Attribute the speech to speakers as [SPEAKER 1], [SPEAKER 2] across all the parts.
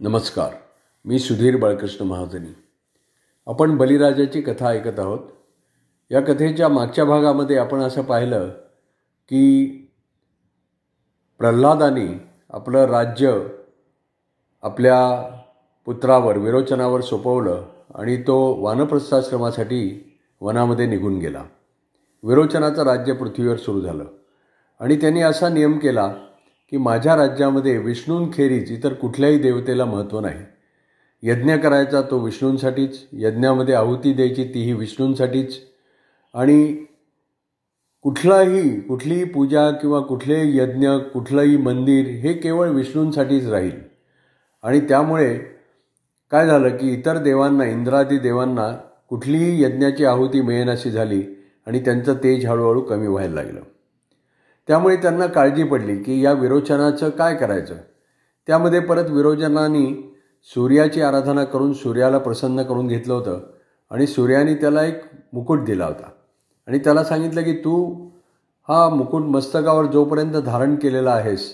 [SPEAKER 1] नमस्कार. मी सुधीर बाळकृष्ण महाजनी. आपण बलिराजाची कथा ऐकत आहोत. या कथेच्या मागच्या भागामध्ये आपण असं पाहिलं की प्रल्हादाने आपलं राज्य आपल्या पुत्रावर विरोचनावर सोपवलं आणि तो वानप्रस्थाश्रमासाठी वनामध्ये निघून गेला. विरोचनाचं राज्य पृथ्वीवर सुरू झालं आणि त्यांनी असा नियम केला की माझ्या राज्यामध्ये विष्णूंखेरीज इतर कुठल्याही देवतेला महत्त्व नाही. यज्ञ करायचा तो विष्णूंसाठीच यज्ञामध्ये आहुती द्यायची तीही विष्णूंसाठीच. आणि कुठलाही कुठलीही पूजा किंवा कुठलेही यज्ञ कुठलंही मंदिर हे केवळ विष्णूंसाठीच राहील. आणि त्यामुळे काय झालं की इतर देवांना इंद्रादी देवांना कुठलीही यज्ञाची आहुती मिळेनाशी झाली आणि त्यांचं तेज हळूहळू कमी व्हायला लागलं. त्यामुळे त्यांना काळजी पडली की या विरोचनाचं काय करायचं? त्यामध्ये परत विरोचनानी सूर्याची आराधना करून सूर्याला प्रसन्न करून घेतलं होतं आणि सूर्याने त्याला एक मुकुट दिला होता. आणि त्याला सांगितलं की तू हा मुकुट मस्तकावर जोपर्यंत धारण केलेला आहेस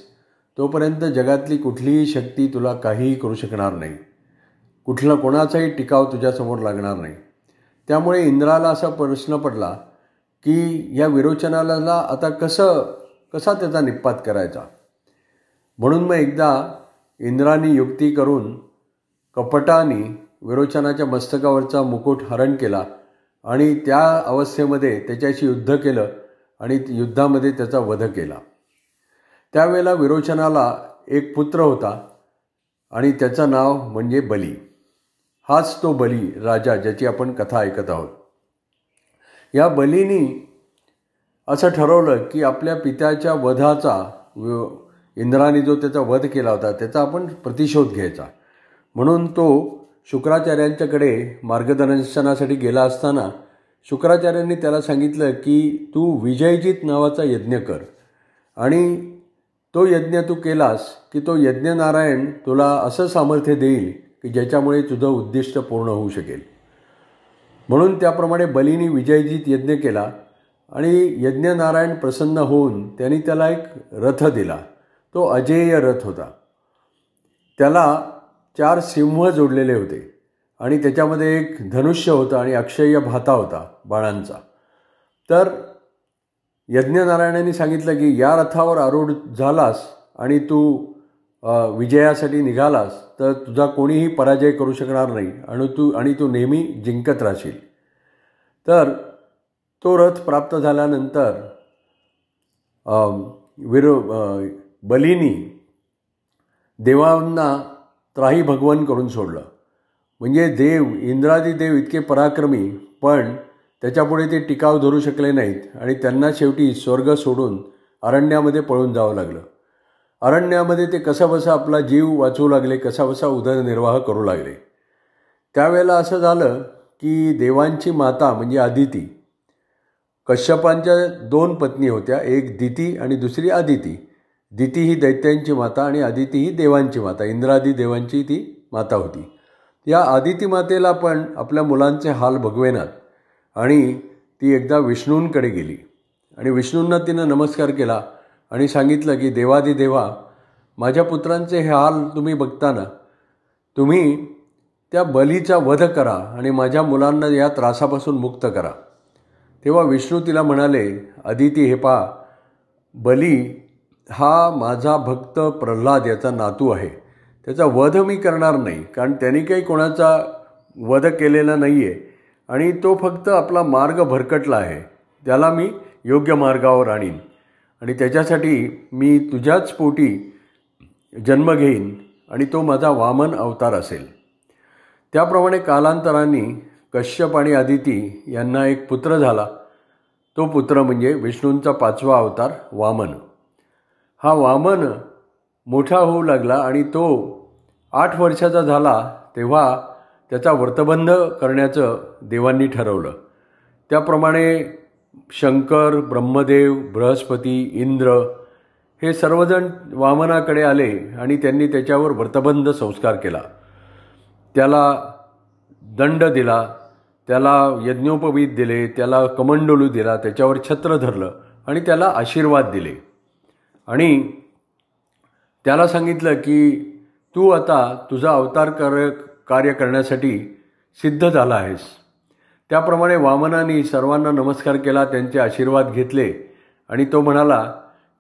[SPEAKER 1] तोपर्यंत जगातली कुठलीही शक्ती तुला काहीही करू शकणार नाही. कुठला कोणाचाही टिकाव तुझ्यासमोर लागणार नाही. त्यामुळे इंद्राला असा प्रश्न पडला की या विरोचनाला आता कसं कसा त्याचा निपात करायचा? म्हणून मग एकदा इंद्राने युक्ती करून कपटाने विरोचनाच्या मस्तकावरचा मुकुट हरण केला आणि त्या अवस्थेमध्ये त्याच्याशी युद्ध केलं आणि युद्धामध्ये त्याचा वध केला. त्यावेळेला विरोचनाला एक पुत्र होता आणि त्याचं नाव म्हणजे बली. हाच तो बली राजा ज्याची आपण कथा ऐकत आहोत. या बलीनी असं ठरवलं की आपल्या पित्याच्या वधाचा इंद्राने जो त्याचा वध केला होता त्याचा आपण प्रतिशोध घ्यायचा. म्हणून तो शुक्राचार्यांच्याकडे मार्गदर्शनासाठी गेला असताना शुक्राचार्यांनी त्याला सांगितलं की तू विजयजीत नावाचा यज्ञ कर. आणि तो यज्ञ तू केलास की तो यज्ञनारायण तुला असं सामर्थ्य देईल की ज्याच्यामुळे तुझं उद्दिष्ट पूर्ण होऊ शकेल. म्हणून त्याप्रमाणे बलीनी विजयजीत यज्ञ केला. आणि यज्ञनारायण प्रसन्न होऊन त्यांनी त्याला एक रथ दिला. तो अजेय रथ होता. त्याला चार सिंह जोडलेले होते आणि त्याच्यामध्ये एक धनुष्य होतं आणि अक्षय भाता होता बाळांचा. तर यज्ञनारायणाने सांगितलं की या रथावर आरूढ झालास आणि तू विजयासाठी निघालास तर तुझा कोणीही पराजय करू शकणार नाही. आणि तू आणि तू नेहमी जिंकत राहशील. तर तो रथ प्राप्त झाल्यानंतर विरो बलीनी देवांना त्राही भगवान करून सोडलं. म्हणजे देव इंद्रादी देव इतके पराक्रमी पण त्याच्यापुढे ते टिकाव धरू शकले नाहीत आणि त्यांना शेवटी स्वर्ग सोडून अरण्यामध्ये पळून जावं लागलं. अरण्यामध्ये ते कसाबसा आपला जीव वाचवू लागले कसाबसा उदरनिर्वाह करू लागले. त्यावेळेला असं झालं की देवांची माता म्हणजे आदिती कश्यपांच्या दोन पत्नी होत्या एक दिती आणि दुसरी आदिती. दिती ही दैत्यांची माता आणि आदिती ही देवांची माता. इंद्रादी देवांची ती माता होती. या आदिती मातेला पण आपल्या मुलांचे हाल भगवेनात आणि ती एकदा विष्णूंकडे गेली. आणि विष्णूंना तिनं नमस्कार केला आणि सांगितलं की देवादी देवा माझ्या पुत्रांचे हे हाल तुम्ही बघताना तुम्ही त्या बलीचा वध करा आणि माझ्या मुलांना या त्रासापासून मुक्त करा. तेव्हा विष्णू तिला म्हणाले अदिती हे पा बली हा माझा भक्त प्रल्हाद याचा नातू आहे. त्याचा वध मी करणार नाही कारण त्यांनी काही कोणाचा वध केलेला नाही आहे आणि तो फक्त आपला मार्ग भरकटला आहे. त्याला मी योग्य मार्गावर आणीन आणि त्याच्यासाठी मी तुझ्याच पोटी जन्म घेईन आणि तो माझा वामन अवतार असेल. त्याप्रमाणे कालांतराने कश्यप आणि अदिती यांना एक पुत्र झाला. तो पुत्र म्हणजे विष्णूंचा पाचवा अवतार वामन. हा वामन मोठा होऊ लागला आणि तो आठ वर्षाचा झाला तेव्हा त्याचा व्रतबंध करण्याचं देवांनी ठरवलं. त्याप्रमाणे शंकर ब्रह्मदेव बृहस्पती इंद्र हे सर्वजण वामनाकडे आले आणि त्यांनी त्याच्यावर व्रतबंध संस्कार केला. त्याला दंड दिला. त्याला यज्ञोपवीत दिले त्याला कमंडोलू दिला त्याच्यावर छत्र धरलं आणि त्याला आशीर्वाद दिले. आणि त्याला सांगितलं की तू आता तुझा अवतार कर कार्य करण्यासाठी सिद्ध झाला आहेस. त्याप्रमाणे वामनाने सर्वांना नमस्कार केला त्यांचे आशीर्वाद घेतले आणि तो म्हणाला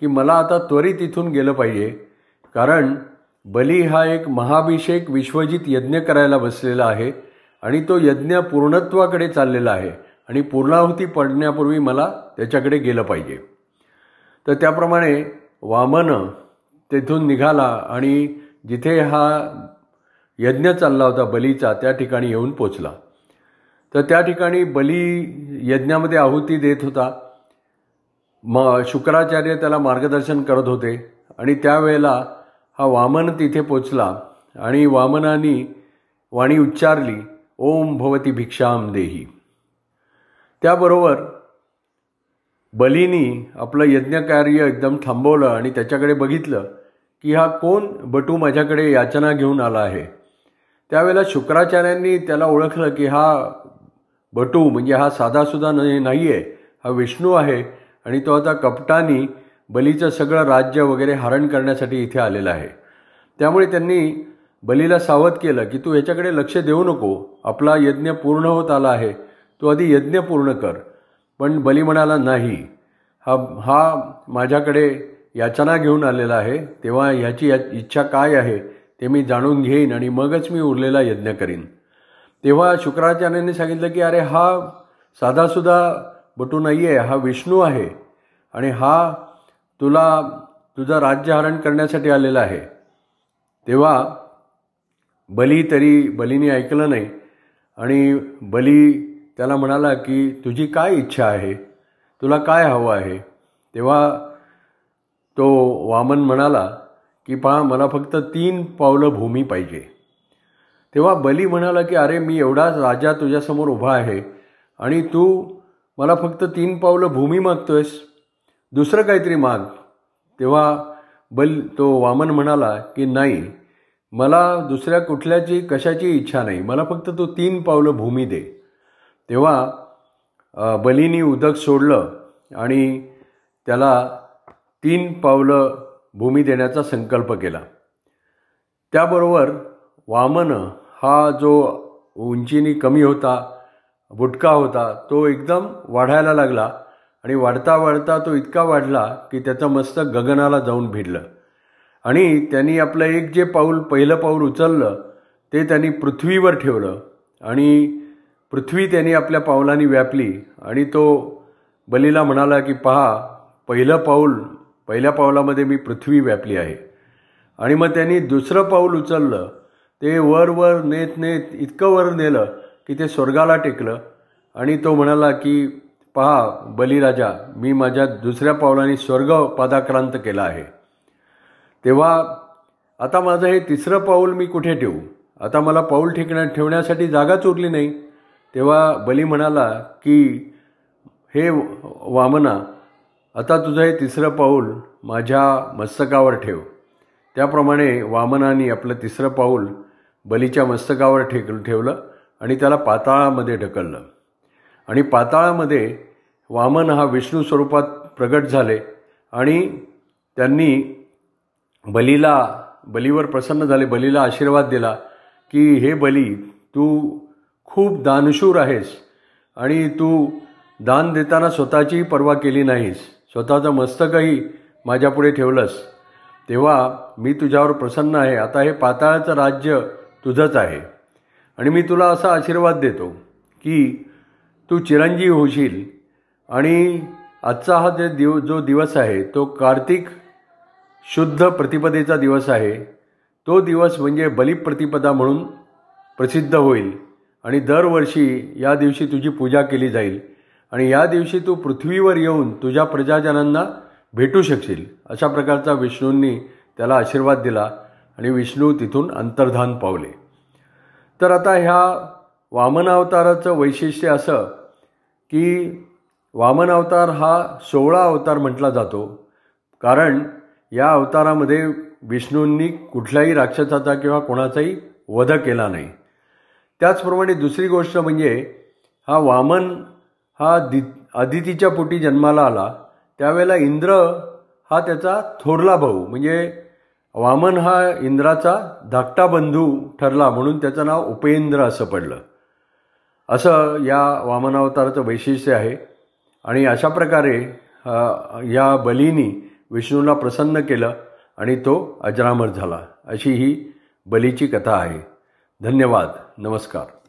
[SPEAKER 1] की मला आता त्वरित इथून गेलं पाहिजे कारण बली हा एक महाभिषेक विश्वजित यज्ञ करायला बसलेला आहे. आणि तो यज्ञ पूर्णत्वाकडे चाललेला आहे आणि पूर्णाहुती पडण्यापूर्वी मला त्याच्याकडे गेलं पाहिजे. तर त्याप्रमाणे वामन तेथून निघाला आणि जिथे हा यज्ञ चालला होता बलीचा त्या ठिकाणी येऊन पोचला. तर त्या ठिकाणी बली यज्ञामध्ये आहुती देत होता. म शुक्राचार्य त्याला मार्गदर्शन करत होते आणि त्यावेळेला हा वामन तिथे पोचला आणि वामनानी वाणी उच्चारली. ओम भवती भिक्षाम देही. त्याबरोबर बलीनी आपलं यज्ञकार्य एकदम थांबवलं आणि त्याच्याकडे बघितलं की हा कोण बटू माझ्याकडे याचना घेऊन आला आहे. त्यावेळेला शुक्राचार्यांनी त्याला ओळखलं की हा बटू म्हणजे हा साधासुद्धा नाही आहे हा विष्णू आहे आणि तो आता कपटानी बलीचं सगळं राज्य वगैरे हरण करण्यासाठी इथे आलेला आहे. त्यामुळे त्यांनी बलीला सावध केलं की तू ह्याच्याकडे लक्ष देऊ नको. आपला यज्ञ पूर्ण होत आला आहे. तू आधी यज्ञ पूर्ण कर. पण बली म्हणाला नाही. हा हा माझ्याकडे याचना घेऊन आलेला आहे. तेव्हा ह्याची या इच्छा काय आहे ते मी जाणून घेईन आणि मगच मी उरलेला यज्ञ करीन. तेव्हा शुक्राचार्यांनी सांगितलं की अरे हा साधासुद्धा बटू नाही आहे हा विष्णू आहे. आणि हा तुला तुझं राज्यहरण करण्यासाठी आलेला आहे. तेव्हा बली तरी बलीने ऐकलं नाही. आणि बली त्याला म्हणाला की तुझी काय इच्छा आहे? तुला काय हवं आहे? तेव्हा तो वामन म्हणाला की पहा मला फक्त तीन पावलं भूमी पाहिजे. तेव्हा बली म्हणाला की अरे मी एवढा राजा तुझ्यासमोर उभा आहे आणि तू मला फक्त तीन पावलं भूमी मागतोयस. दुसरं काहीतरी माग. तेव्हा बल तो वामन म्हणाला की नाही मला दुसऱ्या कुठल्याची कशाची इच्छा नाही. मला फक्त तू तीन पावलं भूमी दे. तेव्हा बलीनी उदक सोडलं आणि त्याला तीन पावलं भूमी देण्याचा संकल्प केला. त्याबरोबर वामन हा जो उंचीनी कमी होता बुटका होता तो एकदम वाढायला लागला आणि वाढता वाढता तो इतका वाढला की त्याचं मस्तक गगनाला जाऊन भिडलं. आणि त्यांनी आपलं एक जे पाऊल पहिलं पाऊल उचललं ते त्यांनी पृथ्वीवर ठेवलं. आणि पृथ्वी त्यांनी आपल्या पावलांनी व्यापली. आणि तो बलीला म्हणाला की पहा पहिलं पाऊल पहिल्या पावलामध्ये मी पृथ्वी व्यापली आहे. आणि मग त्यांनी दुसरं पाऊल उचललं. ते वर वर नेत नेत इतकं वर नेलं की ते स्वर्गाला टेकलं. आणि तो म्हणाला की पहा बलीराजा मी माझ्या दुसऱ्या पावलाने स्वर्ग पादाक्रांत केला आहे. तेव्हा आता माझं हे तिसरं पाऊल मी कुठे ठेवू? आता मला पाऊल ठेकण्या ठेवण्यासाठी जागाच उरली नाही. तेव्हा बली म्हणाला की हे वामना आता तुझं हे तिसरं पाऊल माझ्या मस्तकावर ठेव. त्याप्रमाणे वामनाने आपलं तिसरं पाऊल बलीच्या मस्तकावर ठेक ठेवलं आणि त्याला पाताळामध्ये ढकललं. आणि पाताळामध्ये वामन हा विष्णू स्वरूपात प्रगट झाले आणि त्यांनी बलीला बलीवर प्रसन्न झाले बलीला आशीर्वाद दिला की हे बली तू खूप दानशूर आहेस आणि तू दान देताना स्वतःचीही पर्वा केली नाहीस. स्वतःचं मस्तकही माझ्यापुढे ठेवलंस. तेव्हा मी तुझ्यावर प्रसन्न आहे. आता हे पाताळाचं राज्य तुझंच आहे. आणि मी तुला असा आशीर्वाद देतो की तू चिरंजीव होशील आणि आजचा हा जे दिव जो दिवस आहे तो कार्तिक शुद्ध प्रतिपदेचा दिवस आहे. तो दिवस म्हणजे बलिप्रतिपदा म्हणून प्रसिद्ध होईल. आणि दरवर्षी या दिवशी तुझी पूजा केली जाईल. आणि या दिवशी तू पृथ्वीवर येऊन तुझ्या प्रजाजनांना भेटू शकशील. अशा प्रकारचा विष्णूंनी त्याला आशीर्वाद दिला आणि विष्णू तिथून अंतर्धान पावले. तर आता ह्या वामनावताराचं वैशिष्ट्य असं की वामनावतार हा सोळा अवतार म्हटला जातो. कारण या अवतारामध्ये विष्णूंनी कुठल्याही राक्षसाचा किंवा कोणाचाही वध केला नाही. त्याचप्रमाणे दुसरी गोष्ट म्हणजे हा वामन हा दि अदितीच्या पोटी जन्माला आला. त्यावेळेला इंद्र हा त्याचा थोरला भाऊ म्हणजे वामन हा इंद्राचा धाकटा बंधू ठरला म्हणून त्याचं नाव उपेंद्र असं पडलं. असं या वामनावताराचं वैशिष्ट्य आहे. आणि अशा प्रकारे या बलीनी विष्णूला प्रसन्न केलं आणि तो अजरामर झाला. अशी ही बलीची कथा आहे. धन्यवाद. नमस्कार.